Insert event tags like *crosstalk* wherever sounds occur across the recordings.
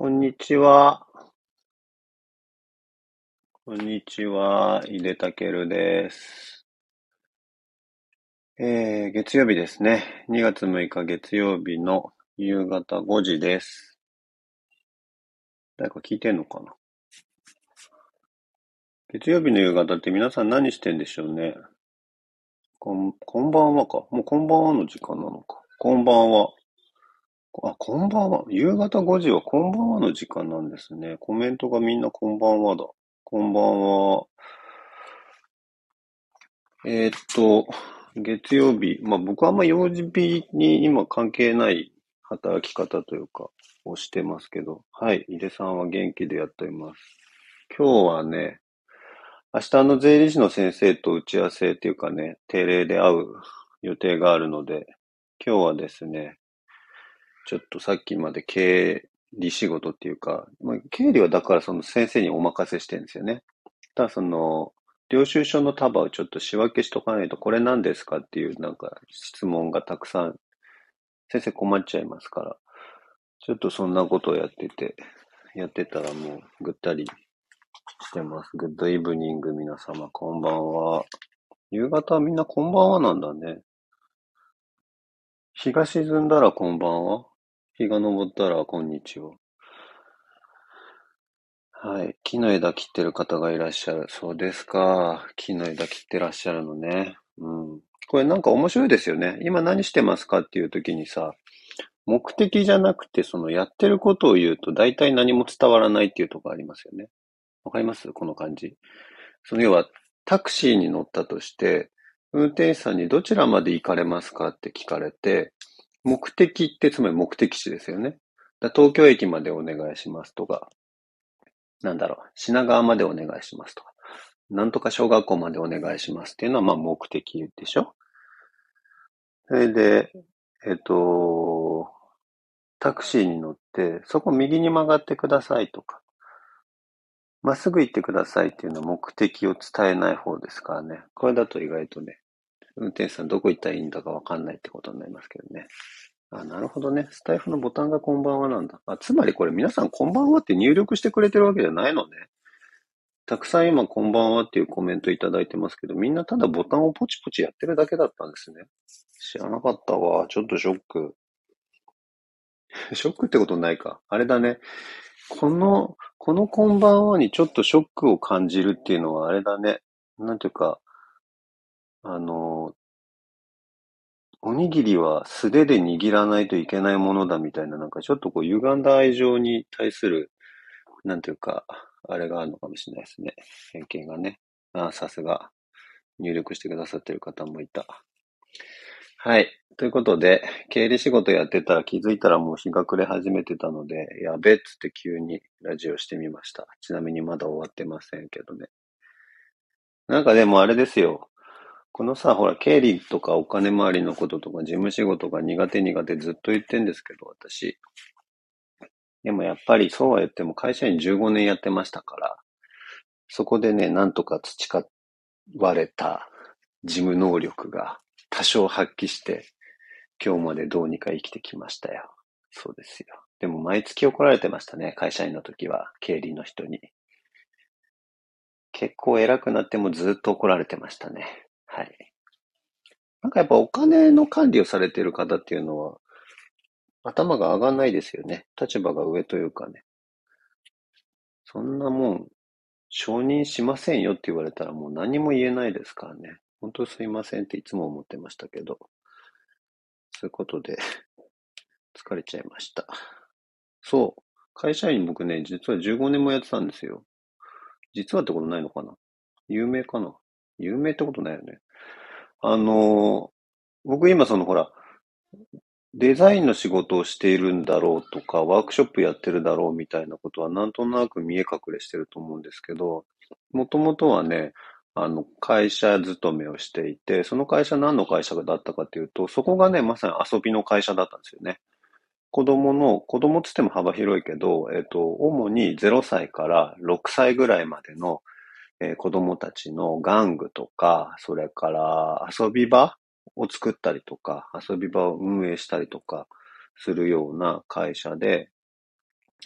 こんにちは。こんにちは。井出たけるです。えー、月曜日ですね。2月6日月曜日の夕方5時です。誰か聞いてんのかな？月曜日の夕方って皆さん何してんでしょうね？こん、こんばんはか。もうこんばんはの時間なのか。こんばんは。あ、こんばんは。夕方5時はこんばんはの時間なんですね。コメントがみんなこんばんはだ。こんばんは。えーっと、月曜日。まあ僕はあんま用事日に今関係ない働き方というか、をしてますけど。はい。井出さんは元気でやっております。今日はね、明日の税理士の先生と打ち合わせっていうかね、定例で会う予定があるので、今日はですね、ちょっとさっきまで経理仕事っていうか、まあ、経理はだからその先生にお任せしてるんですよね。ただその、領収書の束をちょっと仕分けしとかないと、これ何ですかっていうなんか質問がたくさん、先生困っちゃいますから、ちょっとそんなことをやってて、やってたらもうぐったりしてます。グッドイブニング皆様、こんばんは。夕方はみんなこんばんはなんだね。日が沈んだらこんばんは日が昇ったらこんにちは。はい。木の枝切ってる方がいらっしゃる。そうですか。木の枝切ってらっしゃるのね。うん。これなんか面白いですよね。今何してますかっていう時にさ、目的じゃなくて、そのやってることを言うと大体何も伝わらないっていうとこありますよね。わかります？この感じ。その要は、タクシーに乗ったとして、運転手さんにどちらまで行かれますかって聞かれて、目的ってつまり目的地ですよね。東京駅までお願いしますとか、なんだろう、品川までお願いしますとか、なんとか小学校までお願いしますっていうのはまあ目的でしょ。それで、えっと、タクシーに乗って、そこ右に曲がってくださいとか、まっすぐ行ってくださいっていうのは目的を伝えない方ですからね。これだと意外とね、運転手さんどこ行ったらいいんだかわかんないってことになりますけどね。あ、なるほどね。スタイフのボタンがこんばんはなんだ。あ、つまりこれ皆さんこんばんはって入力してくれてるわけじゃないのね。たくさん今こんばんはっていうコメントいただいてますけど、みんなただボタンをポチポチやってるだけだったんですね。知らなかったわ。ちょっとショック。*laughs* ショックってことないか。あれだね。この、このこんばんはにちょっとショックを感じるっていうのはあれだね。なんていうか、あの、おにぎりは素手で握らないといけないものだみたいな、なんかちょっとこう歪んだ愛情に対する、なんていうか、あれがあるのかもしれないですね。偏見がね。ああ、さすが。入力してくださってる方もいた。はい。ということで、経理仕事やってたら気づいたらもう日が暮れ始めてたので、やべっつって急にラジオしてみました。ちなみにまだ終わってませんけどね。なんかでもあれですよ。このさ、ほら、経理とかお金回りのこととか事務仕事が苦手苦手ずっと言ってんですけど、私。でもやっぱりそうは言っても会社員15年やってましたから、そこでね、なんとか培われた事務能力が多少発揮して、今日までどうにか生きてきましたよ。そうですよ。でも毎月怒られてましたね、会社員の時は、経理の人に。結構偉くなってもずっと怒られてましたね。はい。なんかやっぱお金の管理をされてる方っていうのは、頭が上がんないですよね。立場が上というかね。そんなもん、承認しませんよって言われたらもう何も言えないですからね。本当すいませんっていつも思ってましたけど、そういうことで疲れちゃいました。そう。会社員僕ね、実は15年もやってたんですよ。実はってことないのかな有名かな有名ってことないよね。あの、僕今そのほら、デザインの仕事をしているんだろうとか、ワークショップやってるだろうみたいなことはなんとなく見え隠れしてると思うんですけど、もともとはね、あの、会社勤めをしていて、その会社何の会社だったかというと、そこがね、まさに遊びの会社だったんですよね。子供の、子供つっても幅広いけど、えっと、主に0歳から6歳ぐらいまでの、えー、子供たちの玩具とか、それから遊び場を作ったりとか、遊び場を運営したりとかするような会社で、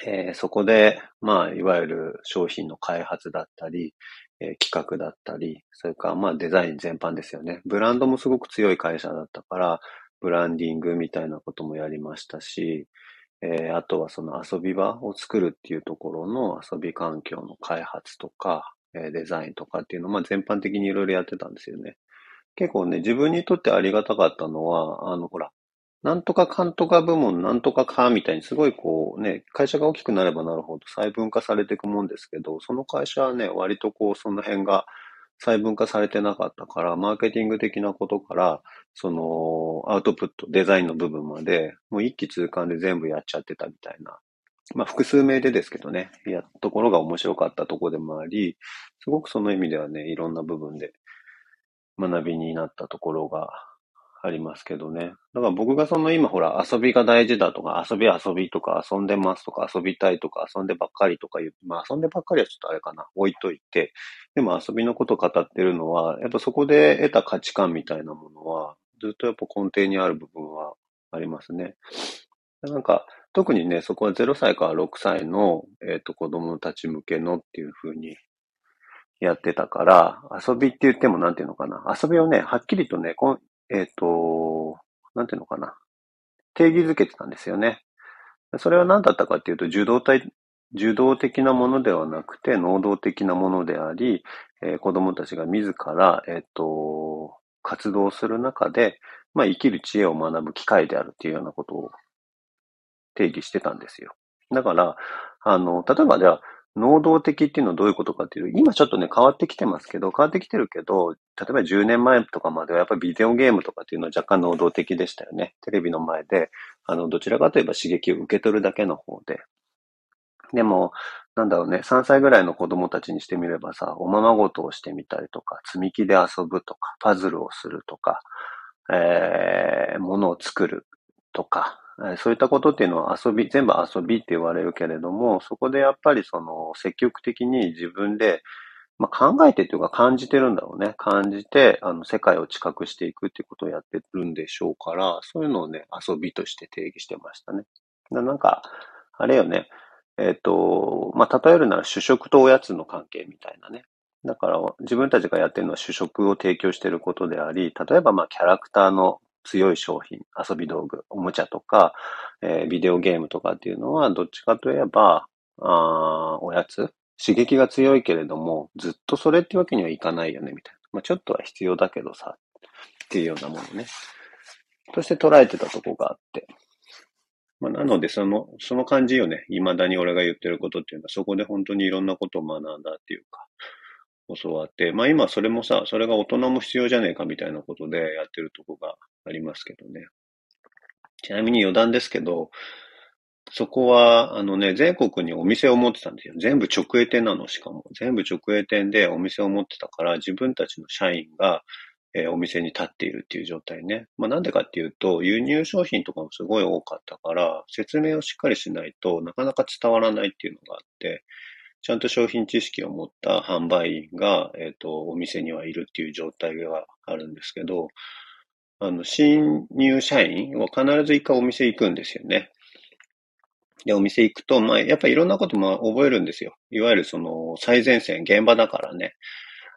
えーそこで、まあ、いわゆる商品の開発だったり、えー企画だったり、それからまあデザイン全般ですよね。ブランドもすごく強い会社だったから、ブランディングみたいなこともやりましたし、えーあとはその遊び場を作るっていうところの遊び環境の開発とか、えデザインとかっていうのを、まあ、全般的にいろいろやってたんですよね。結構ね、自分にとってありがたかったのは、あの、ほら、なんとかかんとか部門、なんとかか、みたいにすごいこうね、会社が大きくなればなるほど細分化されていくもんですけど、その会社はね、割とこう、その辺が細分化されてなかったから、マーケティング的なことから、その、アウトプット、デザインの部分まで、もう一気通貫で全部やっちゃってたみたいな。まあ、複数名でですけどね、やっところが面白かったところでもあり、すごくその意味ではね、いろんな部分で学びになったところがありますけどね。だから僕がその今ほら遊びが大事だとか遊び遊びとか遊んでますとか遊びたいとか遊んでばっかりとか言う、まあ遊んでばっかりはちょっとあれかな、置いといて、でも遊びのことを語ってるのは、やっぱそこで得た価値観みたいなものは、ずっとやっぱ根底にある部分はありますね。なんか、特にね、そこは0歳から6歳の、えっ、と、子供たち向けのっていう風にやってたから、遊びって言ってもなんていうのかな。遊びをね、はっきりとね、こえっ、と、なんていうのかな。定義づけてたんですよね。それは何だったかっていうと、受動体、受動的なものではなくて、能動的なものであり、えー子供たちが自ら、えっ、と、活動する中で、まあ、生きる知恵を学ぶ機会であるっていうようなことを定義してたんですよ。だから、あの、例えばじゃあ、能動的っていうのはどういうことかっていう、今ちょっとね、変わってきてますけど、変わってきてるけど、例えば10年前とかまではやっぱりビデオゲームとかっていうのは若干能動的でしたよね。テレビの前で、あの、どちらかといえば刺激を受け取るだけの方で。でも、なんだろうね、3歳ぐらいの子供たちにしてみればさ、おままごとをしてみたりとか、積み木で遊ぶとか、パズルをするとか、えー、物を作るとか、そういったことっていうのは遊び、全部遊びって言われるけれども、そこでやっぱりその積極的に自分で、まあ、考えてというか感じてるんだろうね。感じて、あの、世界を知覚していくっていうことをやってるんでしょうから、そういうのをね、遊びとして定義してましたね。なんか、あれよね。えっ、と、まあ、例えるなら主食とおやつの関係みたいなね。だから、自分たちがやってるのは主食を提供していることであり、例えば、まあ、キャラクターの強い商品、遊び道具、おもちゃとか、えービデオゲームとかっていうのは、どっちかといえば、あおやつ？刺激が強いけれども、ずっとそれってわけにはいかないよね、みたいな。まあ、ちょっとは必要だけどさ、っていうようなものね。として捉えてたとこがあって。まあ、なので、その、その感じよね。未だに俺が言ってることっていうのは、そこで本当にいろんなことを学んだっていうか、教わって、まあ今それもさ、それが大人も必要じゃねえかみたいなことでやってるとこがありますけどね。ちなみに余談ですけど、そこは、あのね、全国にお店を持ってたんですよ。全部直営店なの、しかも。全部直営店でお店を持ってたから、自分たちの社員が、えーお店に立っているっていう状態ね。まあなんでかっていうと、輸入商品とかもすごい多かったから、説明をしっかりしないとなかなか伝わらないっていうのがあって、ちゃんと商品知識を持った販売員が、えっ、と、お店にはいるっていう状態があるんですけど、あの、新入社員は必ず一回お店行くんですよね。で、お店行くと、まあ、やっぱいろんなことも覚えるんですよ。いわゆるその、最前線、現場だからね。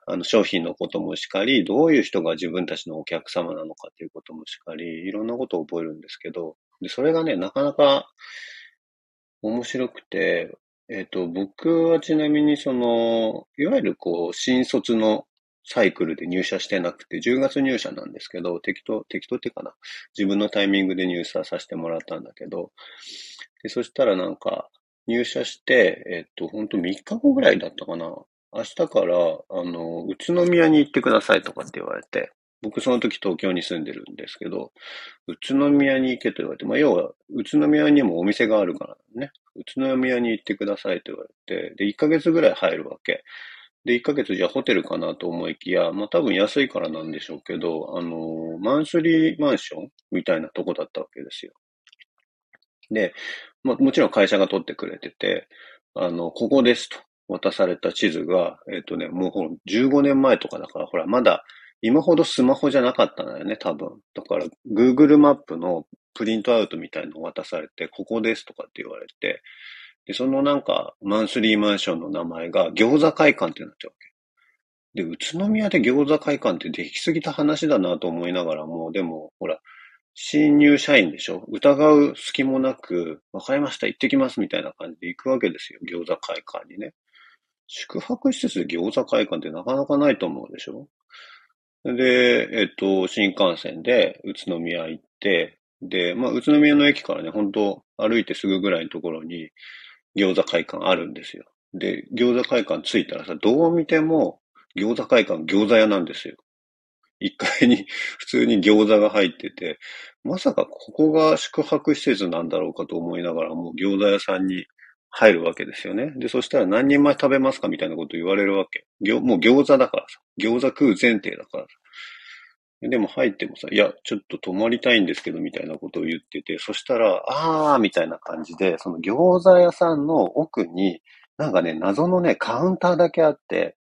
あの、商品のこともしかり、どういう人が自分たちのお客様なのかっていうこともしかり、いろんなことを覚えるんですけど、で、それがね、なかなか面白くて、えっ、と、僕はちなみにその、いわゆるこう、新卒のサイクルで入社してなくて、10月入社なんですけど、適当、適当ってかな。自分のタイミングで入社させてもらったんだけど、で、そしたらなんか、入社して、えっと、ほんと3日後ぐらいだったかな。明日から、あの、宇都宮に行ってくださいとかって言われて、僕その時東京に住んでるんですけど、宇都宮に行けと言われて、まあ、要は、宇都宮にもお店があるからね。宇都宮に行ってくださいと言われて、で、1ヶ月ぐらい入るわけ。で、1ヶ月じゃあホテルかなと思いきや、まあ多分安いからなんでしょうけど、あの、マンスリーマンションみたいなとこだったわけですよ。で、まあもちろん会社が取ってくれてて、あの、ここですと渡された地図が、えっ、とね、もうほら15年前とかだから、ほら、まだ今ほどスマホじゃなかったんだよね、多分。だから、Google マップのプリントアウトみたいのを渡されて、ここですとかって言われて、で、そのなんか、マンスリーマンションの名前が餃子会館ってなっちゃうわけ。で、宇都宮で餃子会館ってできすぎた話だなと思いながらも、でも、ほら、新入社員でしょ？疑う隙もなく、わかりました、行ってきますみたいな感じで行くわけですよ。餃子会館にね。宿泊施設で餃子会館ってなかなかないと思うでしょ？で、えっと、新幹線で宇都宮行って、で、まあ、宇都宮の駅からね、本当歩いてすぐぐらいのところに餃子会館あるんですよ。で、餃子会館着いたらさ、どう見ても餃子会館餃子屋なんですよ。一階に *laughs* 普通に餃子が入ってて、まさかここが宿泊施設なんだろうかと思いながら、もう餃子屋さんに入るわけですよね。で、そしたら何人前食べますかみたいなこと言われるわけ。もう餃子だからさ。餃子食う前提だからさ。でも入ってもさ、いや、ちょっと泊まりたいんですけど、みたいなことを言ってて、そしたら、あー、みたいな感じで、その餃子屋さんの奥に、なんかね、謎のね、カウンターだけあって、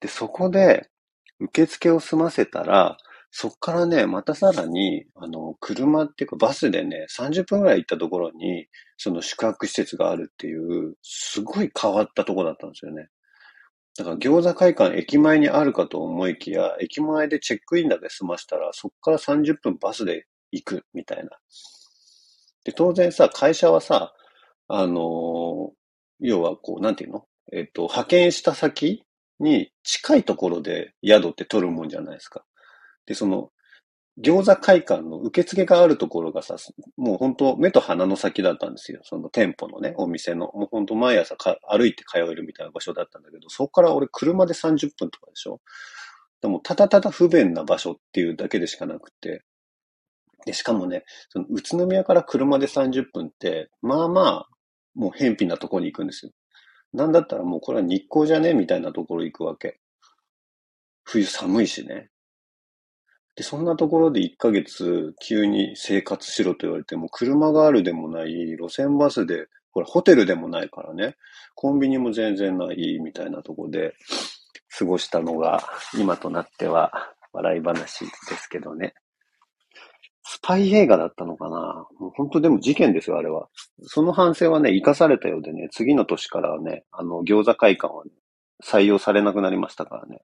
で、そこで、受付を済ませたら、そっからね、またさらに、あの、車っていうかバスでね、30分くらい行ったところに、その宿泊施設があるっていう、すごい変わったとこだったんですよね。だから餃子会館駅前にあるかと思いきや、駅前でチェックインだけ済ましたら、そこから30分バスで行くみたいな。で、当然さ、会社はさ、あの要はこう、なんていうの？えっ、と、派遣した先に近いところで宿って取るもんじゃないですか。で、その、餃子会館の受付があるところがさ、もう本当目と鼻の先だったんですよ。その店舗のね、お店の。もう本当毎朝歩いて通えるみたいな場所だったんだけど、そこから俺車で30分とかでしょでも、ただただ不便な場所っていうだけでしかなくて。で、しかもね、その宇都宮から車で30分って、まあまあ、もう偏僻なところに行くんですよ。なんだったらもうこれは日光じゃね？みたいなところ行くわけ。冬寒いしね。で、そんなところで1ヶ月急に生活しろと言われても、車があるでもない、路線バスで、ほら、ホテルでもないからね、コンビニも全然ないみたいなとこで過ごしたのが、今となっては笑い話ですけどね。スパイ映画だったのかな？もう本当でも事件ですよ、あれは。その反省はね、生かされたようでね、次の年からはね、あの、餃子会館はね、採用されなくなりましたからね。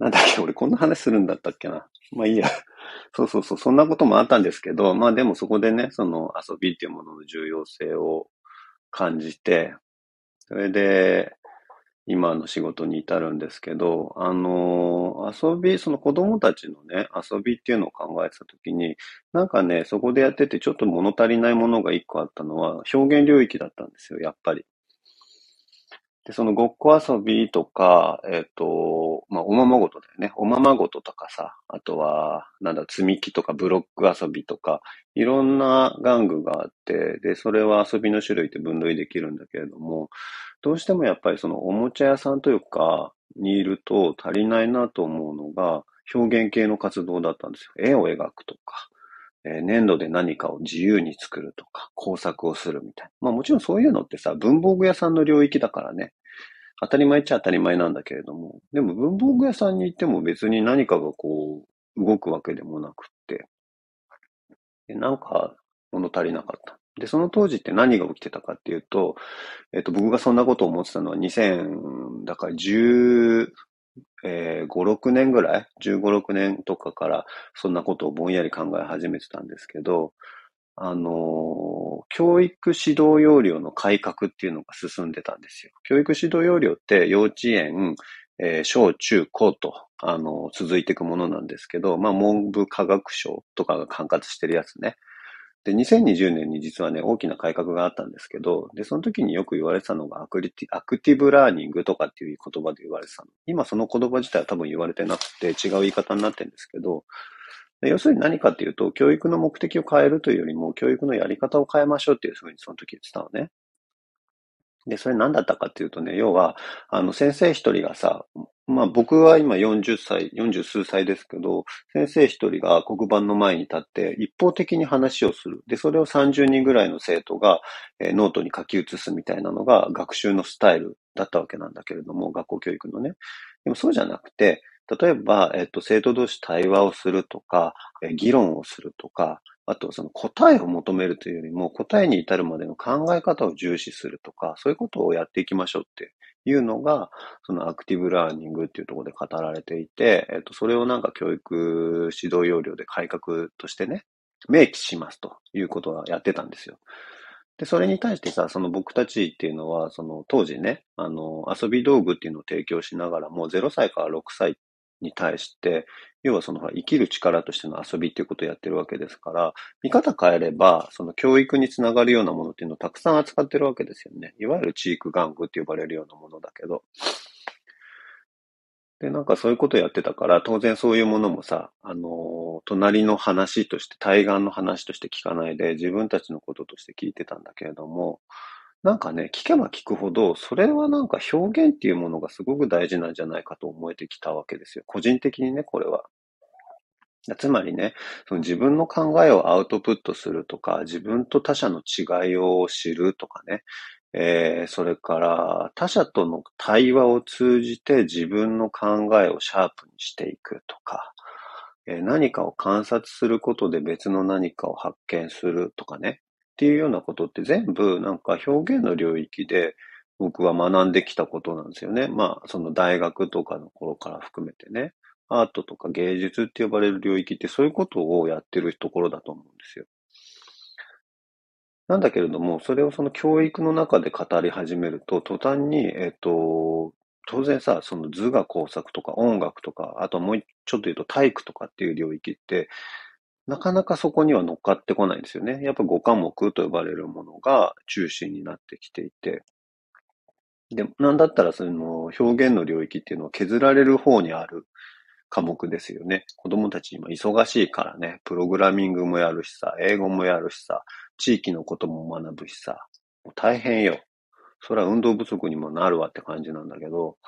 なんだっけ、俺こんな話するんだったっけな。まあいいや。*laughs* そうそうそう、そんなこともあったんですけど、まあでもそこでね、その遊びっていうものの重要性を感じて、それで、今の仕事に至るんですけど、あの、遊び、その子供たちのね、遊びっていうのを考えてたときに、なんかね、そこでやっててちょっと物足りないものが一個あったのは、表現領域だったんですよ、やっぱり。で、そのごっこ遊びとか、えっ、ー、と、まあ、おままごとだよね。おままごととかさ、あとは、なんだ、積み木とかブロック遊びとか、いろんな玩具があって、で、それは遊びの種類って分類できるんだけれども、どうしてもやっぱりそのおもちゃ屋さんというか、にいると足りないなと思うのが、表現系の活動だったんですよ。絵を描くとか、え、粘土で何かを自由に作るとか、工作をするみたいな。まあもちろんそういうのってさ、文房具屋さんの領域だからね。当たり前っちゃ当たり前なんだけれども。でも文房具屋さんに行っても別に何かがこう、動くわけでもなくって。でなんか物足りなかった。で、その当時って何が起きてたかっていうと、えっ、と、僕がそんなことを思ってたのは2000、だから10、えー、5、6年ぐらい ?15、6年とかからそんなことをぼんやり考え始めてたんですけど、あの、教育指導要領の改革っていうのが進んでたんですよ。教育指導要領って幼稚園、えー、小中高と、あの、続いていくものなんですけど、まあ、文部科学省とかが管轄してるやつね。で、2020年に実はね、大きな改革があったんですけど、で、その時によく言われてたのがアクティアクティブラーニングとかっていう言葉で言われてたの。今その言葉自体は多分言われてなくて違う言い方になってるんですけど、要するに何かっていうと、教育の目的を変えるというよりも、教育のやり方を変えましょうっていうふうにその時言ってたのね。で、それ何だったかっていうとね、要は、あの、先生一人がさ、まあ僕は今40歳、40数歳ですけど、先生一人が黒板の前に立って一方的に話をする。で、それを30人ぐらいの生徒が、えー、ノートに書き写すみたいなのが学習のスタイルだったわけなんだけれども、学校教育のね。でもそうじゃなくて、例えば、えっと、生徒同士対話をするとか、え議論をするとか、あとその答えを求めるというよりも答えに至るまでの考え方を重視するとか、そういうことをやっていきましょうっていうのが、そのアクティブラーニングっていうところで語られていて、えっと、それをなんか教育指導要領で改革としてね、明記しますということはやってたんですよ。で、それに対してさ、その僕たちっていうのは、その当時ね、あの、遊び道具っていうのを提供しながらも、0歳から6歳っに対して、要はその生きる力としての遊びっていうことをやってるわけですから、見方変えれば、その教育につながるようなものっていうのをたくさん扱ってるわけですよね。いわゆるチーク玩具って呼ばれるようなものだけど。で、なんかそういうことやってたから、当然そういうものもさ、あの、隣の話として、対岸の話として聞かないで、自分たちのこととして聞いてたんだけれども、なんかね、聞けば聞くほど、それはなんか表現っていうものがすごく大事なんじゃないかと思えてきたわけですよ。個人的にね、これは。つまりね、その自分の考えをアウトプットするとか、自分と他者の違いを知るとかね、えー、それから他者との対話を通じて自分の考えをシャープにしていくとか、えー、何かを観察することで別の何かを発見するとかね、っていうようなことって全部なんか表現の領域で僕は学んできたことなんですよね。まあ、その大学とかの頃から含めてね。アートとか芸術って呼ばれる領域ってそういうことをやってるところだと思うんですよ。なんだけれども、それをその教育の中で語り始めると、途端に、えっ、と、当然さ、その図画工作とか音楽とか、あともうちょっと言うと体育とかっていう領域って、なかなかそこには乗っかってこないんですよね。やっぱ5科目と呼ばれるものが中心になってきていて。で、なんだったらその表現の領域っていうのは削られる方にある科目ですよね。子供たち今忙しいからね、プログラミングもやるしさ、英語もやるしさ、地域のことも学ぶしさ、もう大変よ。それは運動不足にもなるわって感じなんだけど、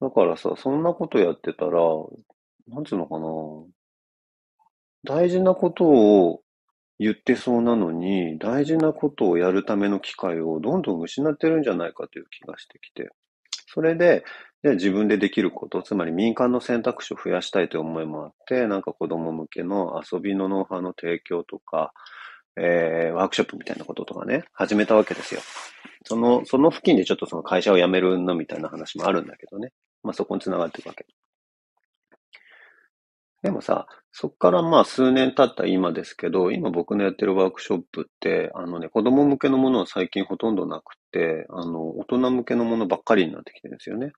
だからさ、そんなことやってたら、なんつうのかな。大事なことを言ってそうなのに、大事なことをやるための機会をどんどん失ってるんじゃないかという気がしてきて。それで、で、自分でできること、つまり民間の選択肢を増やしたいという思いもあって、なんか子供向けの遊びのノウハウの提供とか、えー、ワークショップみたいなこととかね、始めたわけですよ。その、その付近でちょっとその会社を辞めるのみたいな話もあるんだけどね。まあそこに繋がっていくわけ。でもさ、そっからまあ数年経った今ですけど、今僕のやってるワークショップって、あのね、子供向けのものは最近ほとんどなくて、あの、大人向けのものばっかりになってきてるんですよね。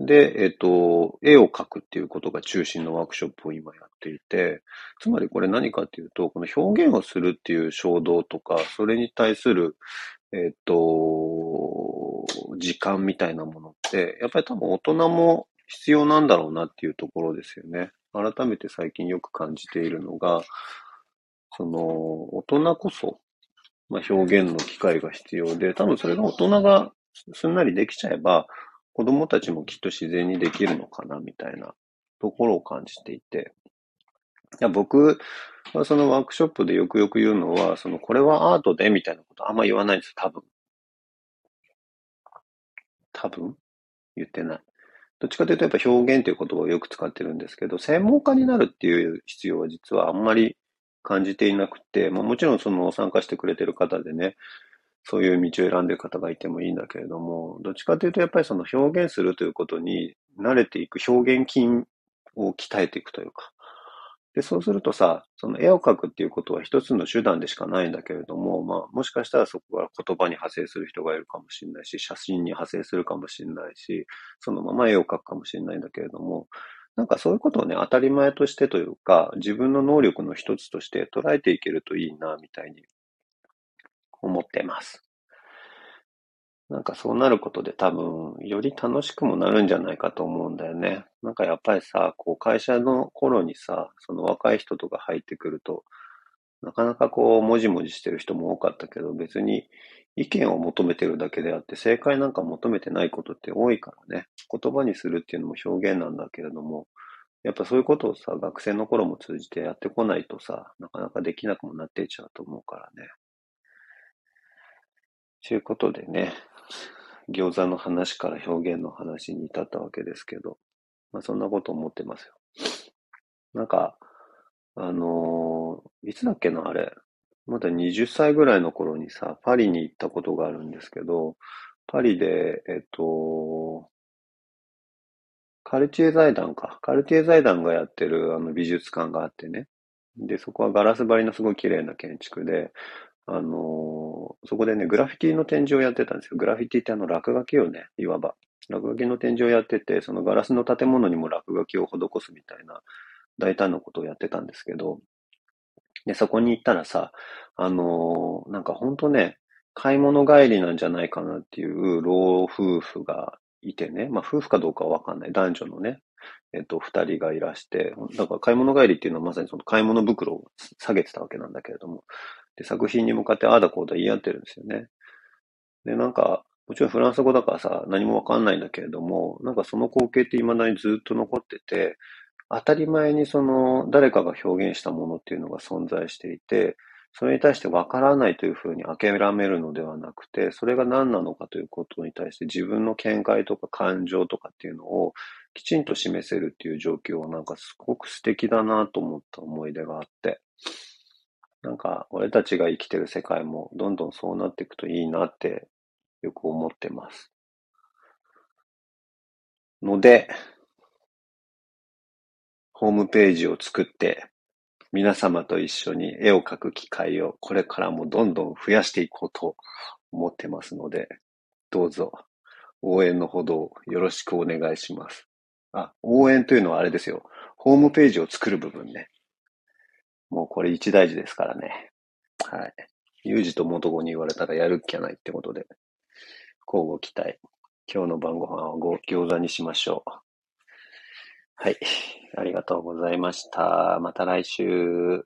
で、えっと、絵を描くっていうことが中心のワークショップを今やっていて、つまりこれ何かっていうと、この表現をするっていう衝動とか、それに対する、えっと、時間みたいなものって、やっぱり多分大人も必要なんだろうなっていうところですよね。改めて最近よく感じているのが、その、大人こそ、まあ、表現の機会が必要で、多分それが大人がすんなりできちゃえば、子供たちもきっと自然にできるのかな、みたいなところを感じていて。いや、僕はそのワークショップでよくよく言うのは、その、これはアートで、みたいなことあんま言わないんです、多分。多分？言ってない。どっちかというとやっぱ表現という言葉をよく使ってるんですけど、専門家になるっていう必要は実はあんまり感じていなくて、まあ、もちろんその参加してくれてる方でね、そういう道を選んでる方がいてもいいんだけれども、どっちかというとやっぱりその表現するということに慣れていく表現筋を鍛えていくというか。で、そうするとさ、その絵を描くっていうことは一つの手段でしかないんだけれども、まあ、もしかしたらそこから言葉に派生する人がいるかもしれないし、写真に派生するかもしれないし、そのまま絵を描くかもしれないんだけれども、なんかそういうことをね、当たり前としてというか、自分の能力の一つとして捉えていけるといいな、みたいに思ってます。なんかそうなることで多分、より楽しくもなるんじゃないかと思うんだよね。なんかやっぱりさ、こう会社の頃にさ、その若い人とか入ってくると、なかなかこう、もじもじしてる人も多かったけど、別に意見を求めてるだけであって、正解なんか求めてないことって多いからね。言葉にするっていうのも表現なんだけれども、やっぱそういうことをさ、学生の頃も通じてやってこないとさ、なかなかできなくもなっていっちゃうと思うからね。ということでね、餃子の話から表現の話に至ったわけですけど、まあそんなこと思ってますよ。なんか、あのいつだっけな、あれ。まだ20歳ぐらいの頃にさ、パリに行ったことがあるんですけど、パリで、えっと、カルティエ財団か。カルティエ財団がやってるあの美術館があってね。で、そこはガラス張りのすごい綺麗な建築で、あのーそこでね、グラフィティの展示をやってたんですよ。グラフィティってあの落書きをね、いわば。落書きの展示をやってて、そのガラスの建物にも落書きを施すみたいな大胆なことをやってたんですけど、で、そこに行ったらさ、あのーなんかほんとね、買い物帰りなんじゃないかなっていう老夫婦がいてね、まあ夫婦かどうかはわかんない。男女のね、えっと、二人がいらして、だから買い物帰りっていうのはまさにその買い物袋を下げてたわけなんだけれども、で、作品に向かってああだこうだ言い合ってるんですよね。で、なんか、もちろんフランス語だからさ、何もわかんないんだけれども、なんかその光景って未だにずっと残ってて、当たり前にその誰かが表現したものっていうのが存在していて、それに対してわからないというふうに諦めるのではなくて、それが何なのかということに対して自分の見解とか感情とかっていうのをきちんと示せるっていう状況はなんかすごく素敵だなと思った思い出があって、なんか俺たちが生きてる世界もどんどんそうなっていくといいなってよく思ってます。ので、ホームページを作って、皆様と一緒に絵を描く機会をこれからもどんどん増やしていこうと思ってますので、どうぞ応援のほどよろしくお願いします。あ、応援というのはあれですよ。ホームページを作る部分ね。もうこれ一大事ですからね。はい。ユージと元子に言われたらやるっきゃないってことで、交互期待。今日の晩ご飯はご餃子にしましょう。はい。ありがとうございました。また来週。